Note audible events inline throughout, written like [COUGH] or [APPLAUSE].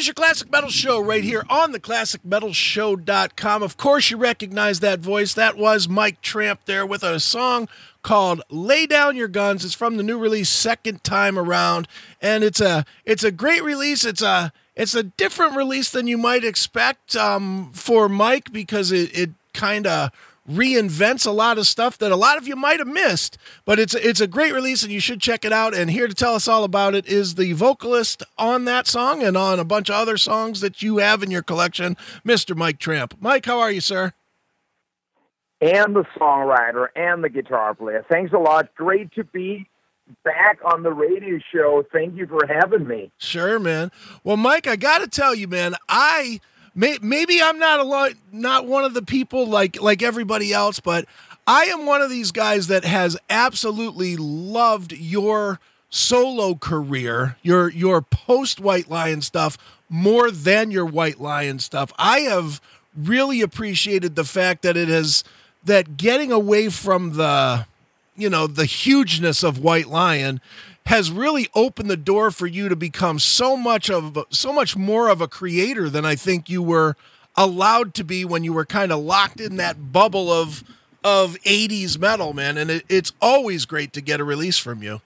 is your Classic Metal Show right here on the ClassicMetalShow.com. Of course, you recognize that voice. That was Mike Tramp there with a song called "Lay Down Your Guns." It's from the new release, second time around, and it's a it's a great release. It's a it's a different release than you might expect um, for Mike because it, it kind of reinvents a lot of stuff that a lot of you might have missed. But it's it's a great release and you should check it out. And here to tell us all about it is the vocalist on that song and on a bunch of other songs that you have in your collection, Mr. Mike Tramp. Mike, how are you, sir? And the songwriter and the guitar player. Thanks a lot. Great to be back on the radio show. Thank you for having me. Sure, man. Well, Mike, I got to tell you, man, I may, maybe I'm not a lot, not one of the people like like everybody else, but I am one of these guys that has absolutely loved your solo career, your your post White Lion stuff more than your White Lion stuff. I have really appreciated the fact that it has that getting away from the you know the hugeness of White Lion has really opened the door for you to become so much of so much more of a creator than I think you were allowed to be when you were kind of locked in that bubble of of 80s metal man. And it, it's always great to get a release from you.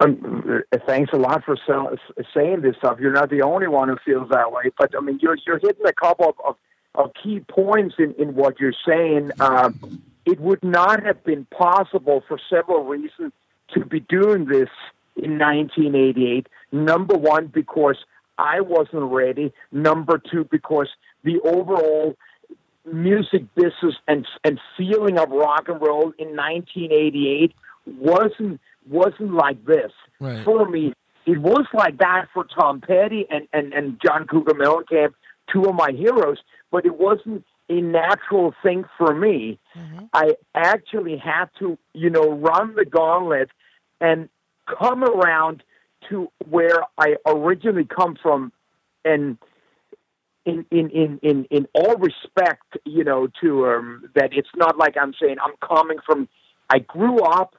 Um, thanks a lot for so, saying this stuff. You're not the only one who feels that way but i mean you're you're hitting a couple of, of, of key points in, in what you're saying. Um, it would not have been possible for several reasons to be doing this in 1988. Number one, because I wasn't ready. Number two, because the overall music business and and feeling of rock and roll in 1988 wasn't wasn't like this right. for me. It was like that for Tom Petty and and and John Cougar Mellencamp, two of my heroes, but it wasn't a natural thing for me. Mm-hmm. I actually had to, you know, run the gauntlet and come around to where I originally come from and in in in in, in all respect, you know, to um, that it's not like I'm saying I'm coming from I grew up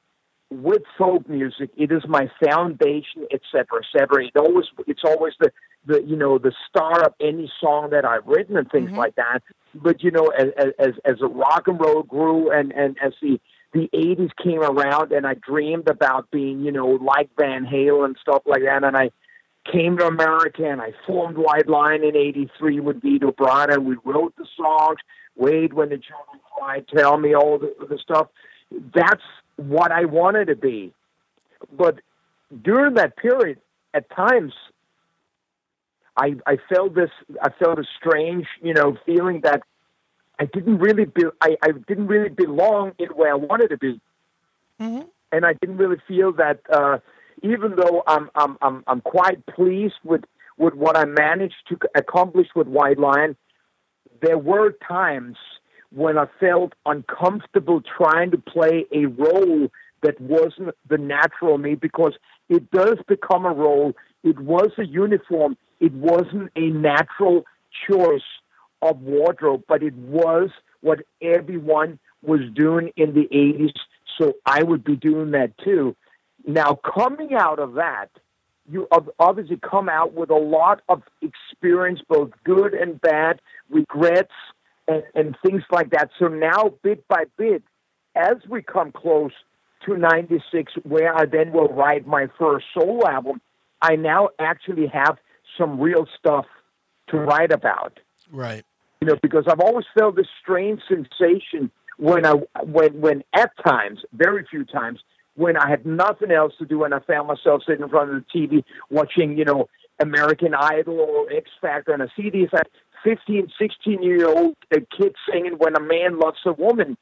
with folk music. It is my foundation, etc., etc. It always it's always the the you know the star of any song that I've written and things mm-hmm. like that. But you know, as as as the rock and roll grew and and as the the 80s came around and I dreamed about being, you know, like Van Halen and stuff like that. And I came to America and I formed White Lion in 83 with Vito Bratta. We wrote the songs, Wait When the Children Cry, Tell Me, all the, the stuff. That's what I wanted to be. But during that period, at times, I, I felt this, I felt a strange, you know, feeling that I didn't really be, I, I didn't really belong in where I wanted to be, mm-hmm. and I didn't really feel that uh, even though I'm I'm I'm I'm quite pleased with with what I managed to accomplish with White Lion, there were times when I felt uncomfortable trying to play a role that wasn't the natural me because it does become a role. It was a uniform. It wasn't a natural choice of wardrobe, but it was what everyone was doing in the 80s. So I would be doing that too. Now, coming out of that, you obviously come out with a lot of experience, both good and bad, regrets, and, and things like that. So now, bit by bit, as we come close to 96, where I then will write my first solo album, I now actually have some real stuff to write about. Right you know, because I've always felt this strange sensation when I when when at times, very few times, when I had nothing else to do and I found myself sitting in front of the TV watching, you know, American Idol or X Factor and I see these like 15, 16 year old kids singing when a man loves a woman.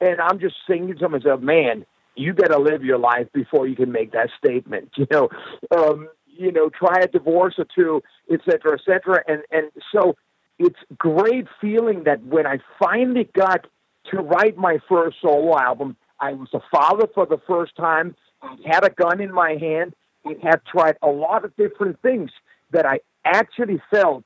And I'm just singing to myself, man, you got to live your life before you can make that statement. [LAUGHS] You know, um, you know, try a divorce or two, et cetera, et cetera. And, and so it's great feeling that when I finally got to write my first solo album, I was a father for the first time. I had a gun in my hand. Had tried a lot of different things that I actually felt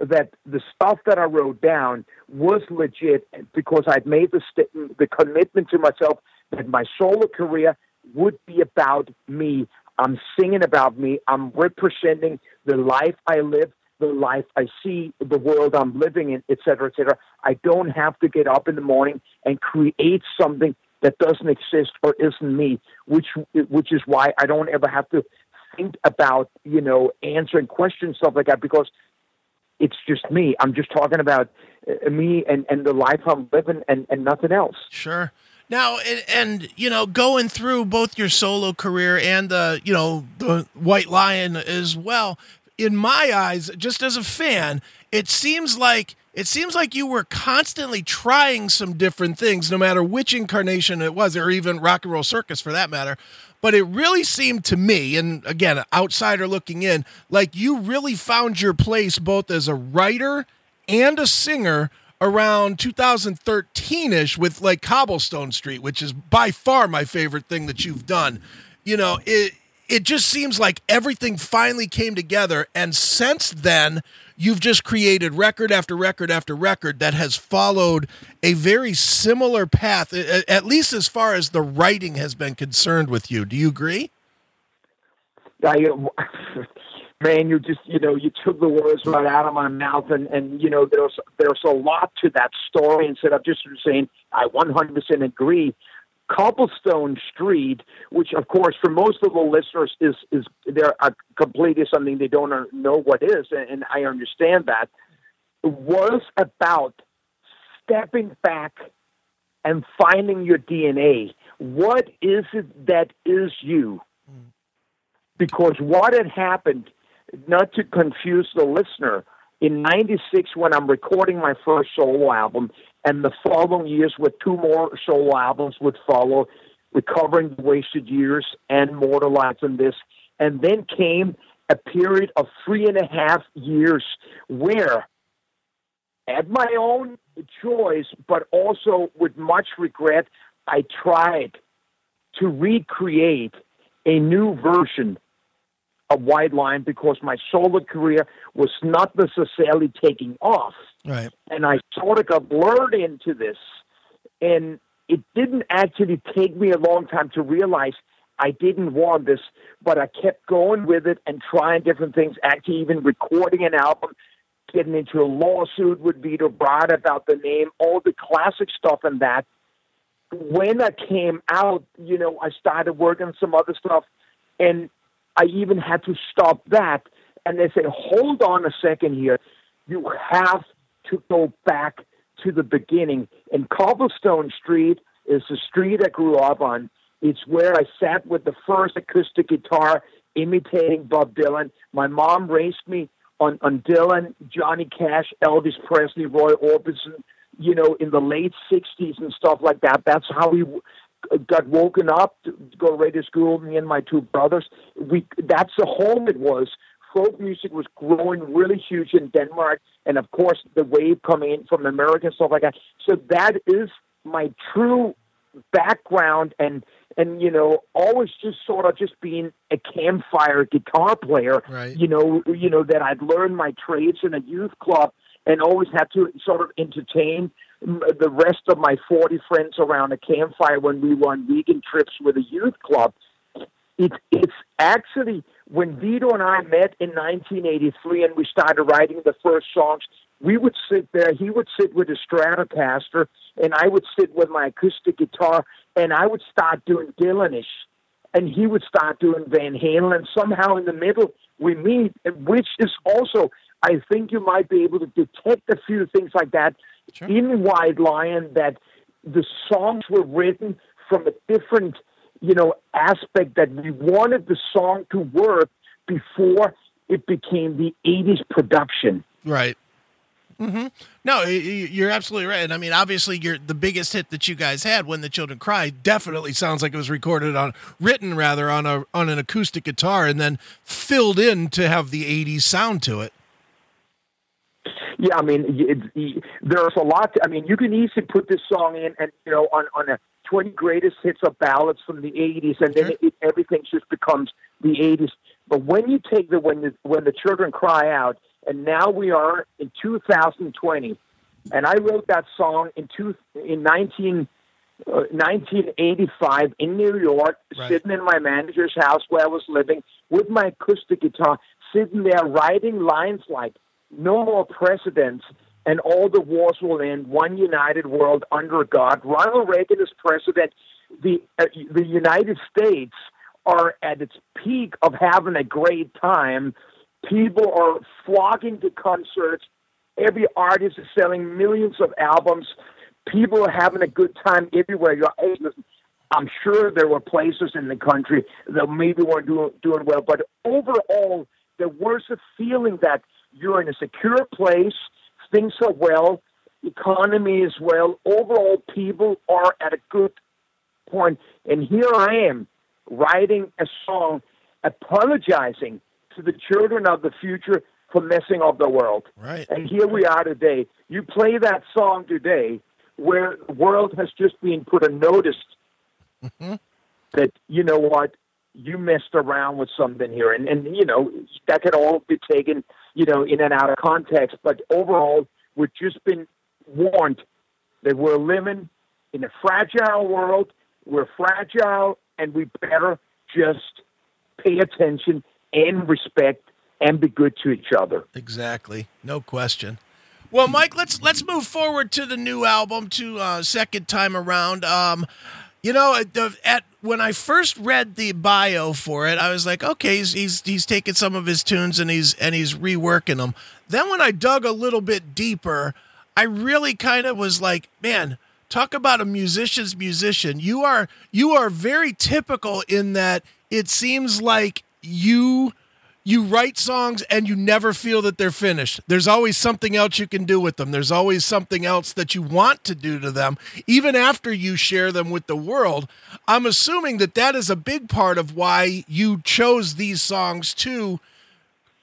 that the stuff that I wrote down was legit because I'd made the st- the commitment to myself that my solo career would be about me. I'm singing about me. I'm representing the life I live, the life I see, the world I'm living in, et cetera, et cetera. I don't have to get up in the morning and create something that doesn't exist or isn't me, which which is why I don't ever have to think about you know answering questions stuff like that because it's just me. I'm just talking about uh, me and and the life I'm living and and nothing else. Sure. Now, and, and, you know, going through both your solo career and the, you know, the White Lion as well, in my eyes, just as a fan, it seems like it seems like you were constantly trying some different things, no matter which incarnation it was, or even Rock and Roll Circus for that matter. But it really seemed to me, and again, outsider looking in, like you really found your place both as a writer and a singer around 2013 ish with like Cobblestone Street, which is by far my favorite thing that you've done. You know, it it just seems like everything finally came together, and since then, you've just created record after record after record that has followed a very similar path, at least as far as the writing has been concerned with you. Do you agree? I, [LAUGHS] man, you just you know you took the words right out of my mouth, and and you know there's there's a lot to that story. Instead of just saying I 100% agree. Cobblestone Street, which of course for most of the listeners is is they're completely something they don't know what is, and I understand that, was about stepping back and finding your DNA. What is it that is you? Hmm. Because what had happened not to confuse the listener, in 96 when I'm recording my first solo album, and the following years with two more solo albums would follow, Recovering the Wasted Years and More to Life Than This. And then came a period of three and a half years where, at my own choice, but also with much regret, I tried to recreate a new version a White Lion because my solo career was not necessarily taking off. Right. And I sort of got lured into this. And it didn't actually take me a long time to realize I didn't want this, but I kept going with it and trying different things, actually, even recording an album, getting into a lawsuit with Vito Bratta about the name, all the classic stuff and that. When I came out, you know, I started working some other stuff. And I even had to stop that. And they said, hold on a second here. You have to go back to the beginning. And Cobblestone Street is the street I grew up on. It's where I sat with the first acoustic guitar imitating Bob Dylan. My mom raised me on, on Dylan, Johnny Cash, Elvis Presley, Roy Orbison, you know, in the late 60s and stuff like that. That's how we got woken up to go to radio school. Me and my two brothers. We that's the home it was. Folk music was growing really huge in Denmark, and of course the wave coming in from America and stuff like that. So that is my true background and and you know always just sort of just being a campfire guitar player right. you know you know that I'd learned my trades in a youth club and always had to sort of entertain the rest of my 40 friends around a campfire when we were on vegan trips with a youth club. It, it's actually when Vito and I met in 1983 and we started writing the first songs, we would sit there. He would sit with a Stratocaster, and I would sit with my acoustic guitar, and I would start doing Dylanish, and he would start doing Van Halen, and somehow in the middle we meet, which is also I think you might be able to detect a few things like that sure. in White Lion that the songs were written from a different, you know, aspect that we wanted the song to work before it became the 80s production. Right. Mm-hmm. No, you're absolutely right. And I mean, obviously, you're, the biggest hit that you guys had, "When the Children Cry," definitely sounds like it was recorded on, written rather, on a on an acoustic guitar, and then filled in to have the '80s sound to it. Yeah, I mean, it, it, there's a lot. To, I mean, you can easily put this song in, and you know, on on a 20 greatest hits of ballads from the 80s, and then it, everything just becomes the 80s. But when you take the when the when the children cry out, and now we are in 2020, and I wrote that song in two in 19 uh, 1985 in New York, Right. sitting in my manager's house where I was living with my acoustic guitar, sitting there writing lines like "No more presidents." And all the wars will end. One united world under God. Ronald Reagan is president. The uh, the United States are at its peak of having a great time. People are flocking to concerts. Every artist is selling millions of albums. People are having a good time everywhere. You're, I'm sure there were places in the country that maybe weren't doing, doing well, but overall, there was a feeling that you're in a secure place, things are well, economy is well. Overall, people are at a good point. And here I am writing a song apologizing to the children of the future for messing up the world. Right. And here we are today. You play that song today where the world has just been put a notice mm-hmm. that, you know what, you messed around with something here. And, and, you know, that could all be taken, you know, in and out of context. But overall, we've just been warned that we're living in a fragile world. We're fragile, and we better just pay attention and respect and be good to each other. Exactly. No question. Well, Mike, let's let's move forward to the new album, to uh, second time around. Um, you know, at, when I first read the bio for it, I was like, okay, he's he's he's taking some of his tunes and he's and he's reworking them. Then when I dug a little bit deeper, I really kind of was like, man, talk about a musician's musician. You are you are very typical in that it seems like you you write songs and you never feel that they're finished. There's always something else you can do with them. There's always something else that you want to do to them, even after you share them with the world. I'm assuming that that is a big part of why you chose these songs to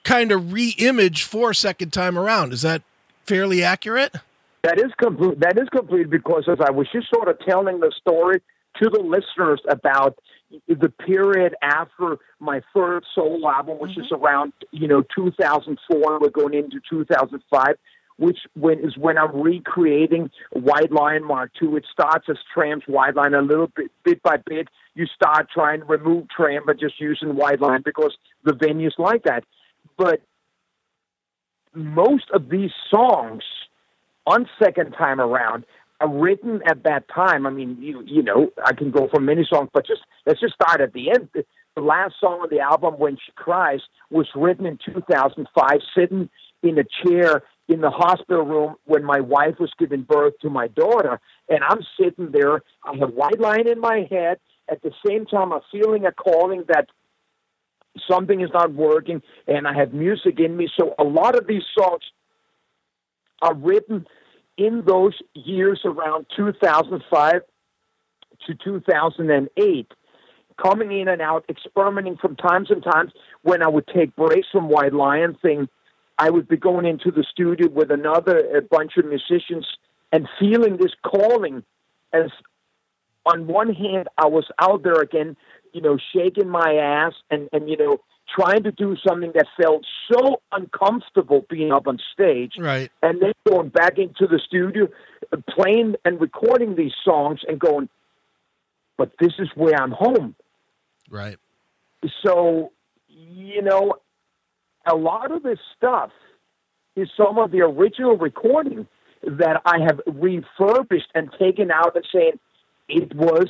kind of re-image for second time around. Is that fairly accurate? That is complete. That is complete because as I was just sort of telling the story to the listeners about the period after my third solo album, which is mm-hmm. around you know 2004. We're going into 2005, which when is when I'm recreating White Lion Mark II. It starts as Tramp's White Lion a little bit, bit by bit. You start trying to remove Tramp, but just using White Lion because the venues like that. But most of these songs on second time around written at that time. I mean, you you know, I can go for many songs, but just let's just start at the end. The, last song on the album, "When She Cries," was written in 2005, sitting in a chair in the hospital room when my wife was giving birth to my daughter, and I'm sitting there. I have White Lion in my head. At the same time, I'm feeling a calling that something is not working, and I have music in me. So a lot of these songs are written in those years around 2005 to 2008, coming in and out, experimenting from times and times. When I would take breaks from White Lion thing, I would be going into the studio with another bunch of musicians and feeling this calling as on one hand I was out there again, you know, shaking my ass and, and you know, trying to do something that felt so uncomfortable being up on stage Right. and then going back into the studio, playing and recording these songs and going, but this is where I'm home. Right. So, you know, a lot of this stuff is some of the original recording that I have refurbished and taken out and saying it was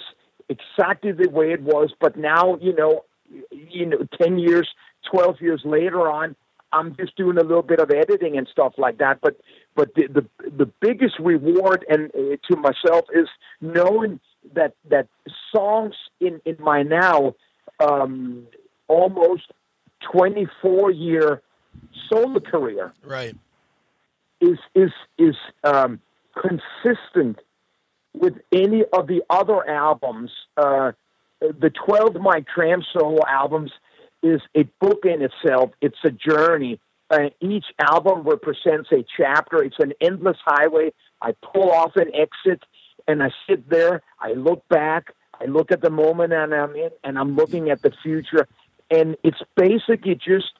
exactly the way it was, but now, you know, you know, 10 years, 12 years later on, I'm just doing a little bit of editing and stuff like that. But but the the, the biggest reward and uh, to myself is knowing that that songs in in my now um, almost 24 year solo career Right. is is is um, consistent with any of the other albums. Uh, the 12 Mike Tramp solo albums is a book in itself. It's a journey. Uh, each album represents a chapter. It's an endless highway. I pull off an exit and I sit there. I look back. I look at the moment and I'm in, and I'm looking at the future. And it's basically just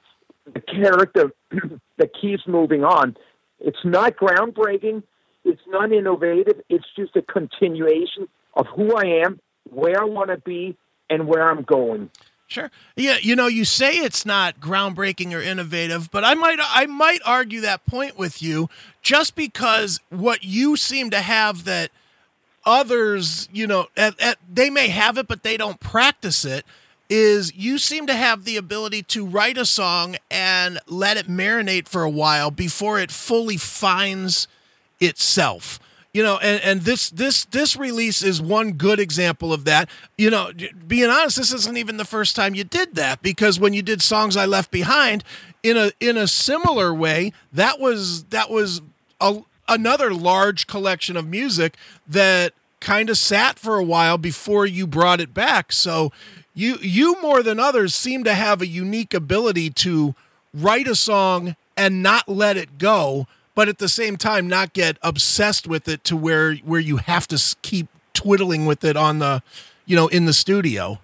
the character [CLEARS THROAT] that keeps moving on. It's not groundbreaking. It's not innovative. It's just a continuation of who I am, where I want to be, and where I'm going. Sure. Yeah, you know, you say it's not groundbreaking or innovative, but I might I might argue that point with you just because what you seem to have that others, you know, at, at, they may have it but they don't practice it is you seem to have the ability to write a song and let it marinate for a while before it fully finds itself you know and, and this this this release is one good example of that. You know being honest this isn't even the first time you did that because when you did songs i left behind in a in a similar way that was that was a, another large collection of music that kind of sat for a while before you brought it back. So you you more than others seem to have a unique ability to write a song and not let it go but at the same time not get obsessed with it to where where you have to keep twiddling with it on the you know in the studio.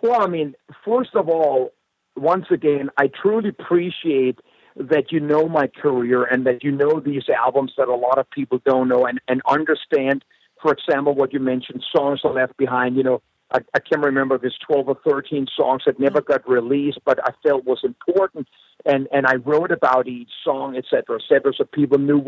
Well i mean first of all once again i truly appreciate that you know my career and that you know these albums that a lot of people don't know and, and understand. For example what you mentioned songs are left behind you know I, I can't remember if it's 12 or 13 songs that never got released, but I felt was important. And, and I wrote about each song, et cetera, et cetera, so people knew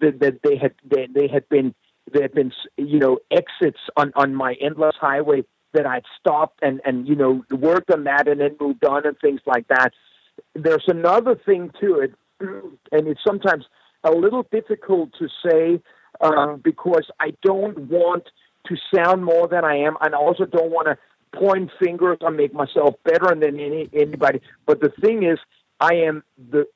that, that they had, they, they had been, there had been, you know, exits on, on my endless highway that I'd stopped and, and, you know, worked on that and then moved on and things like that. There's another thing to it, [CLEARS THROAT] and it's sometimes a little difficult to say uh, because I don't want to sound more than I am, and I also don't want to point fingers or make myself better than any anybody. But the thing is, I am the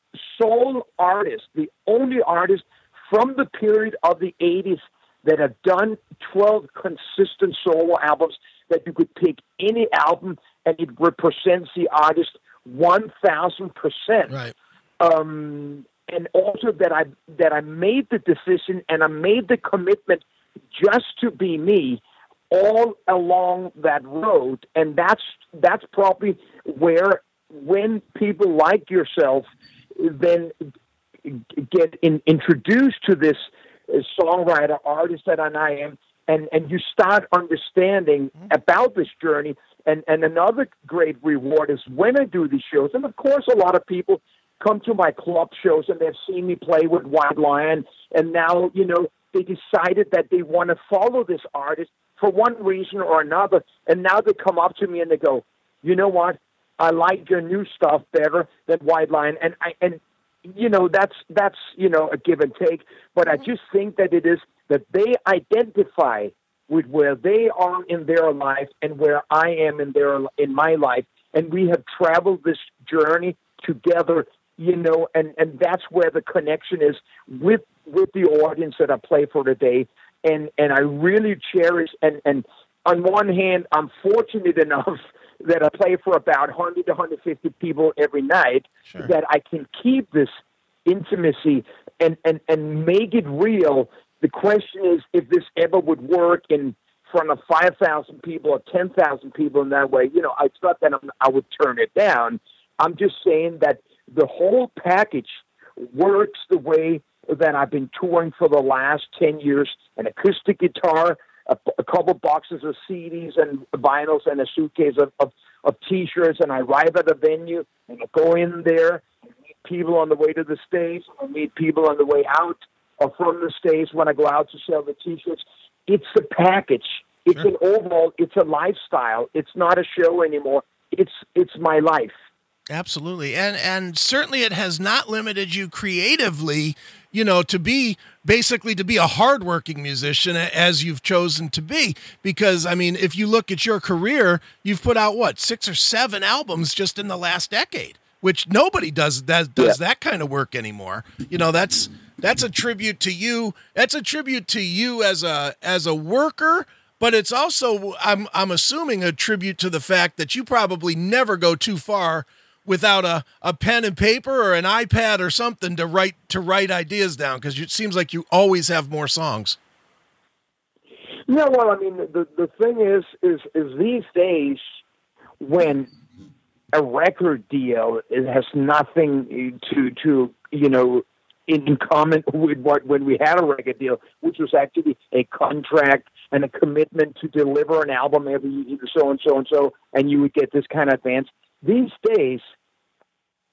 sole artist, the only artist from the period of the '80s that have done 12 consistent solo albums that you could pick any album and it represents the artist 1000%. Right. Um, and also that I that I made the decision and I made the commitment just to be me all along that road. And that's that's probably where when people like yourself then get in, introduced to this songwriter artist that I am and and you start understanding mm-hmm. about this journey. And and another great reward is when I do these shows. And of course a lot of people come to my club shows and they've seen me play with White Lion. And now you know they decided that they want to follow this artist for one reason or another, and now they come up to me and they go, "You know what? I like your new stuff better than White Lion," and I and you know that's that's you know a give and take, but I mm-hmm. just think that it is that they identify with where they are in their life and where I am in their in my life, and we have traveled this journey together you know, and, and that's where the connection is with with the audience that I play for today. And and I really cherish and, and on one hand I'm fortunate enough [LAUGHS] that I play for about 100 to 150 people every night sure. that I can keep this intimacy and, and, and make it real. The question is if this ever would work in front of 5,000 people or 10,000 people in that way. You know, it's not that I'm, I would turn it down. I'm just saying that – the whole package works the way that I've been touring for the last 10 years an acoustic guitar, a, a couple boxes of CDs and vinyls, and a suitcase of, of, of t shirts. And I arrive at a venue and I go in there and meet people on the way to the stage, I meet people on the way out or from the stage when I go out to sell the t shirts. It's a package. It's sure. an overall, it's a lifestyle. It's not a show anymore. It's it's my life. Absolutely. And and certainly it has not limited you creatively, you know, to be basically to be a hardworking musician as you've chosen to be because I mean, if you look at your career, you've put out what, 6 or 7 albums just in the last decade, which nobody does that does yeah. that kind of work anymore. You know, that's that's a tribute to you. That's a tribute to you as a as a worker but it's also I'm I'm assuming a tribute to the fact that you probably never go too far without a, a pen and paper or an iPad or something to write to write ideas down because it seems like you always have more songs. Yeah, well, I mean, the the thing is, is is these days when a record deal it has nothing to to you know in, common [LAUGHS] with what when we had a record deal, which was actually a contract and a commitment to deliver an album every so and so and so, and you would get this kind of advance. These days,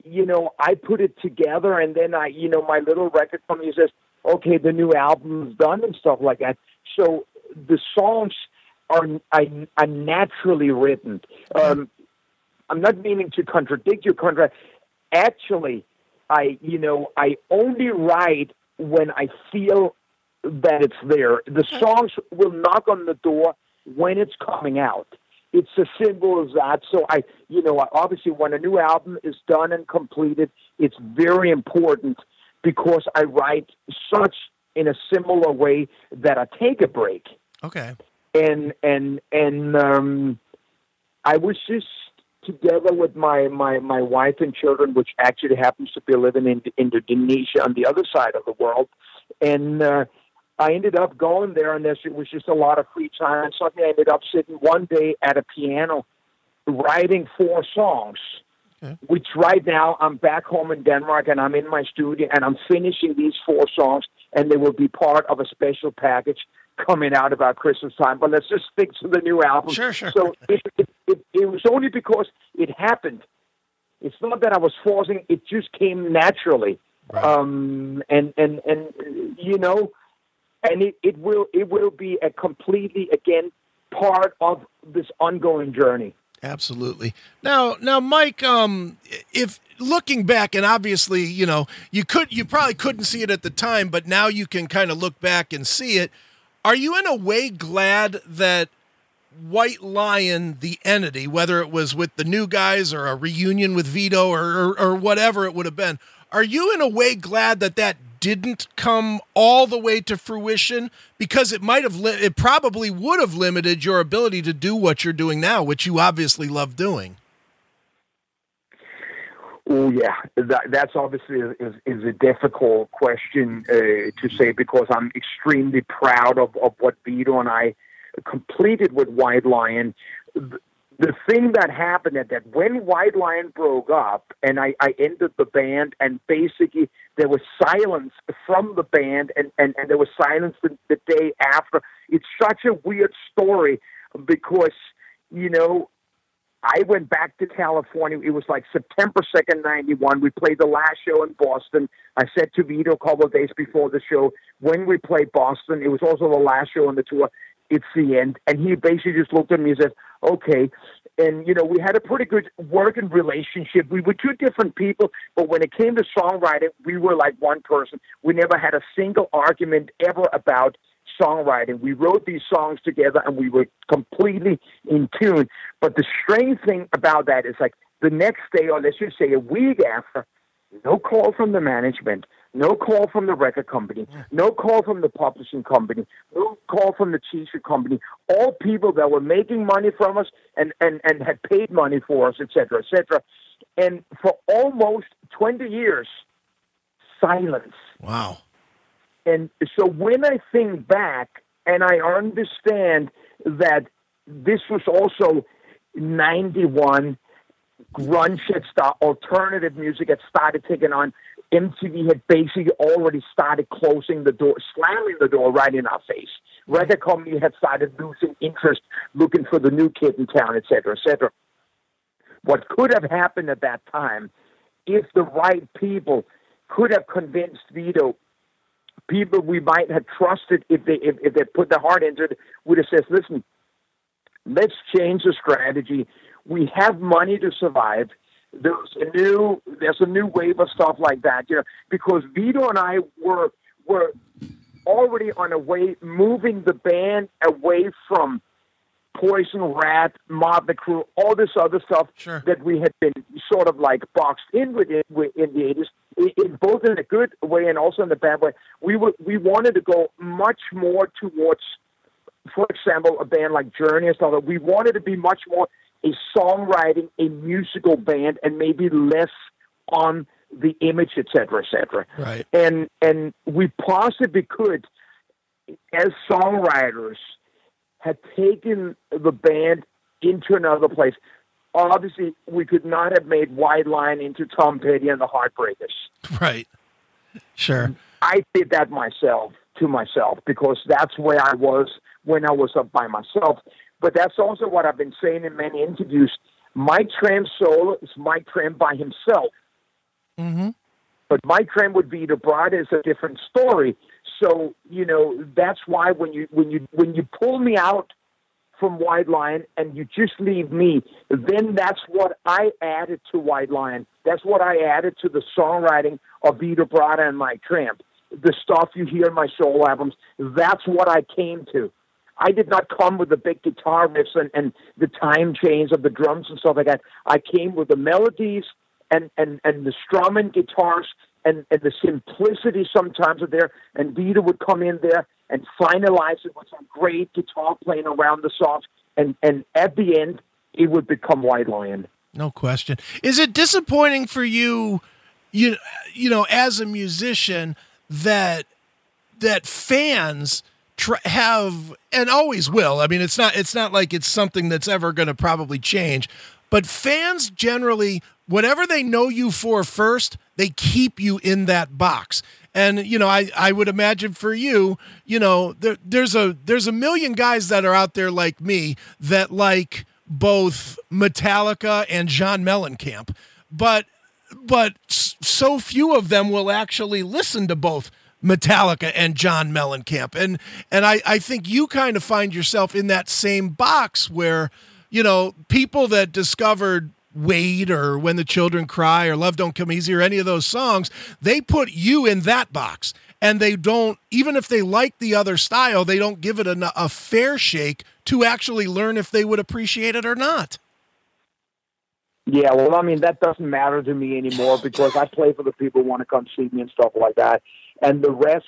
you know, I put it together, and then I, you know, my little record company says, "Okay, the new album's done," and stuff like that. So the songs are are, are naturally written. Um, I'm not meaning to contradict your contract. Actually, I, you know, I only write when I feel that it's there. The songs will knock on the door when it's coming out. It's as simple as that. So I, you know, obviously when a new album is done and completed, it's very important because I write such in a similar way that I take a break. Okay. And and and um, I was just together with my, my, my wife and children, which actually happens to be living in Indonesia on the other side of the world. And uh, I ended up going there, and there was just a lot of free time. And suddenly I ended up sitting one day at a piano writing four songs. Okay. Which right now I'm back home in Denmark and I'm in my studio and I'm finishing these four songs and they will be part of a special package coming out about Christmas time, but let's just stick to the new album. Sure, sure. So it, it, it, it was only because it happened. It's not that I was forcing; it just came naturally. Right. Um, and and and you know, and it, it will it will be a completely again part of this ongoing journey. Absolutely. Now, now, Mike, um, if looking back, and obviously, you know, you could, you probably couldn't see it at the time, but now you can kind of look back and see it. Are you in a way glad that White Lion, the entity, whether it was with the new guys or a reunion with Vito or, or, or whatever it would have been, are you in a way glad that that didn't come all the way to fruition because it might have li- it probably would have limited your ability to do what you're doing now which you obviously love doing Oh yeah, that, that's obviously is, is a difficult question uh, to say because I'm extremely proud of, of what Vito and I completed with White Lion. The thing that happened is that when White Lion broke up and I, I ended the band, and basically there was silence from the band, and, and, and there was silence the, the day after. It's such a weird story because you know I went back to California. It was like September 2nd, 91. We played the last show in Boston. I said to Vito a couple of days before the show, when we play Boston, it was also the last show on the tour. It's the end. And he basically just looked at me and said, okay. And, you know, we had a pretty good working relationship. We were two different people, but when it came to songwriting, we were like one person. We never had a single argument ever about songwriting. We wrote these songs together and we were completely in tune. But the strange thing about that is like the next day, or let's just say a week after, no call from the management, no call from the record company, mm. no call from the publishing company, no call from the t-shirt company. All people that were making money from us and, and, and had paid money for us, etc., etc. And for almost 20 years, silence. Wow. And so when I think back and I understand that this was also 91, grunge had started, alternative music had started taking on. MTV had basically already started closing the door, slamming the door right in our face. Record company had started losing interest, looking for the new kid in town, et cetera, et cetera. What could have happened at that time if the right people could have convinced Vito people we might have trusted if they if, if they put their heart into it would have said, listen, let's change the strategy. We have money to survive. There's a new there's a new wave of stuff like that, you know, because Vito and I were were already on a way moving the band away from Poison Ratt, Mob the Crew, all this other stuff sure. that we had been sort of like boxed in with in, in the eighties, in both in a good way and also in a bad way. We were we wanted to go much more towards, for example, a band like Journey and stuff. We wanted to be much more a songwriting, a musical band, and maybe less on the image, et cetera, et cetera. Right. And and we possibly could, as songwriters had taken the band into another place. Obviously, we could not have made White Lion into Tom Petty and the Heartbreakers. Right. Sure. I did that myself to myself because that's where I was when I was up by myself. But that's also what I've been saying in many interviews. Mike Tramp solo is Mike Tramp by himself. Mm-hmm. But Mike Tramp with Vito Bratta is a different story. So you know that's why when you when you when you pull me out from White Lion and you just leave me, then that's what I added to White Lion. That's what I added to the songwriting of Vito Bratta and Mike Tramp. The stuff you hear in my solo albums, that's what I came to. I did not come with the big guitar riffs and, and the time change of the drums and stuff like that. I came with the melodies and, and, and the strumming guitars and, and the simplicity sometimes of there. And Vito would come in there and finalize it with some great guitar playing around the songs. And, and at the end, it would become White Lion. No question. Is it disappointing for you, you, you know, as a musician that that fans tr- have and always will. I mean, it's not it's not like it's something that's ever going to probably change, but fans generally whatever they know you for first, they keep you in that box. And you know, I, I would imagine for you, you know, there, there's a there's a million guys that are out there like me that like both Metallica and John Mellencamp, but but so few of them will actually listen to both Metallica and John Mellencamp. And and I, I think you kind of find yourself in that same box where, you know, people that discovered Wait or When the Children Cry or Love Don't Come Easy or any of those songs, they put you in that box. And they don't, even if they like the other style, they don't give it a, a fair shake to actually learn if they would appreciate it or not. Yeah, well, I mean, that doesn't matter to me anymore because I play for the people who want to come see me and stuff like that. And the rest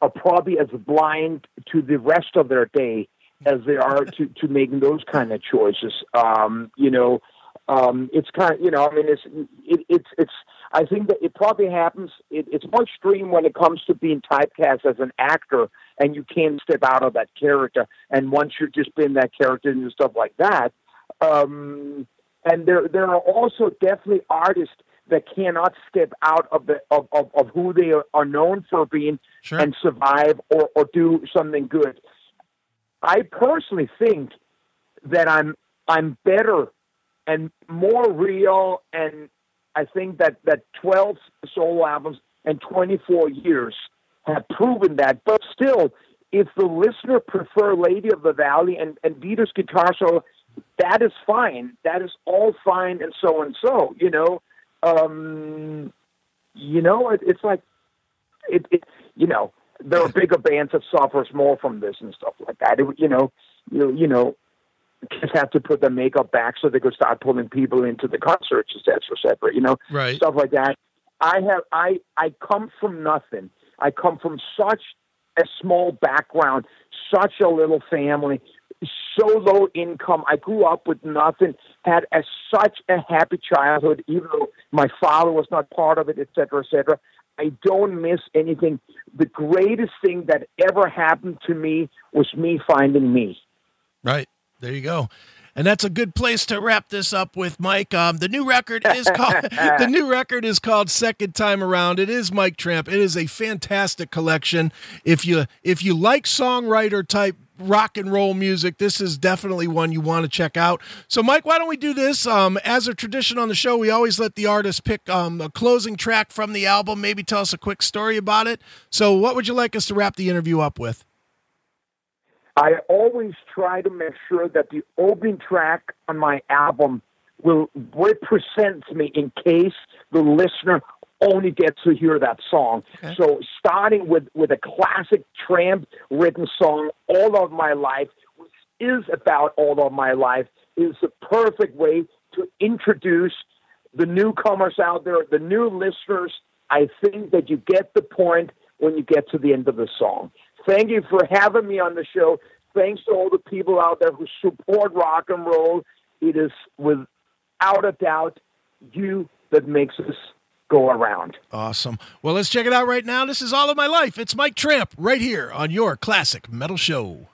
are probably as blind to the rest of their day as they are to, to making those kind of choices. Um, you know, um, it's kind of, you know, I mean, it's, it, it's, it's, I think that it probably happens. It, it's more extreme when it comes to being typecast as an actor and you can't step out of that character. And once you've just been that character and stuff like that, um, and there there are also definitely artists that cannot step out of the of, of, of who they are known for being sure. and survive or, or do something good. I personally think that I'm I'm better and more real and I think that, that 12 solo albums and 24 years have proven that. But still, if the listener prefer Lady of the Valley and, and Vito's guitar solo that is fine. That is all fine, and so and so. You know, um, you know, it, it's like it, it. You know, there are bigger bands that suffers more from this and stuff like that. It, you know, you you know, just have to put their makeup back so they could start pulling people into the concerts, etc., etc. You know, right. stuff like that. I have I I come from nothing. I come from such a small background, such a little family, so low income. I grew up with nothing, had a, such a happy childhood, even though my father was not part of it, et cetera, et cetera. I don't miss anything. The greatest thing that ever happened to me was me finding me. Right. There you go. And that's a good place to wrap this up with Mike. Um, the new record is [LAUGHS] called the new record is called Second Time Around. It is Mike Tramp. It is a fantastic collection. If you if you like songwriter type rock and roll music, this is definitely one you want to check out. So, Mike, why don't we do this? Um, as a tradition on the show, we always let the artist pick um, a closing track from the album. Maybe tell us a quick story about it. So, what would you like us to wrap the interview up with? I always try to make sure that the opening track on my album will represent me in case the listener only gets to hear that song. Okay. So starting with, with a classic Tramp written song, All of My Life, which is about all of my life, is the perfect way to introduce the newcomers out there, the new listeners. I think that you get the point when you get to the end of the song. Thank you for having me on the show. Thanks to all the people out there who support rock and roll. It is without a doubt you that makes us go around. Awesome. Well, let's check it out right now. This is All of My Life. It's Mike Tramp right here on your Classic Metal Show.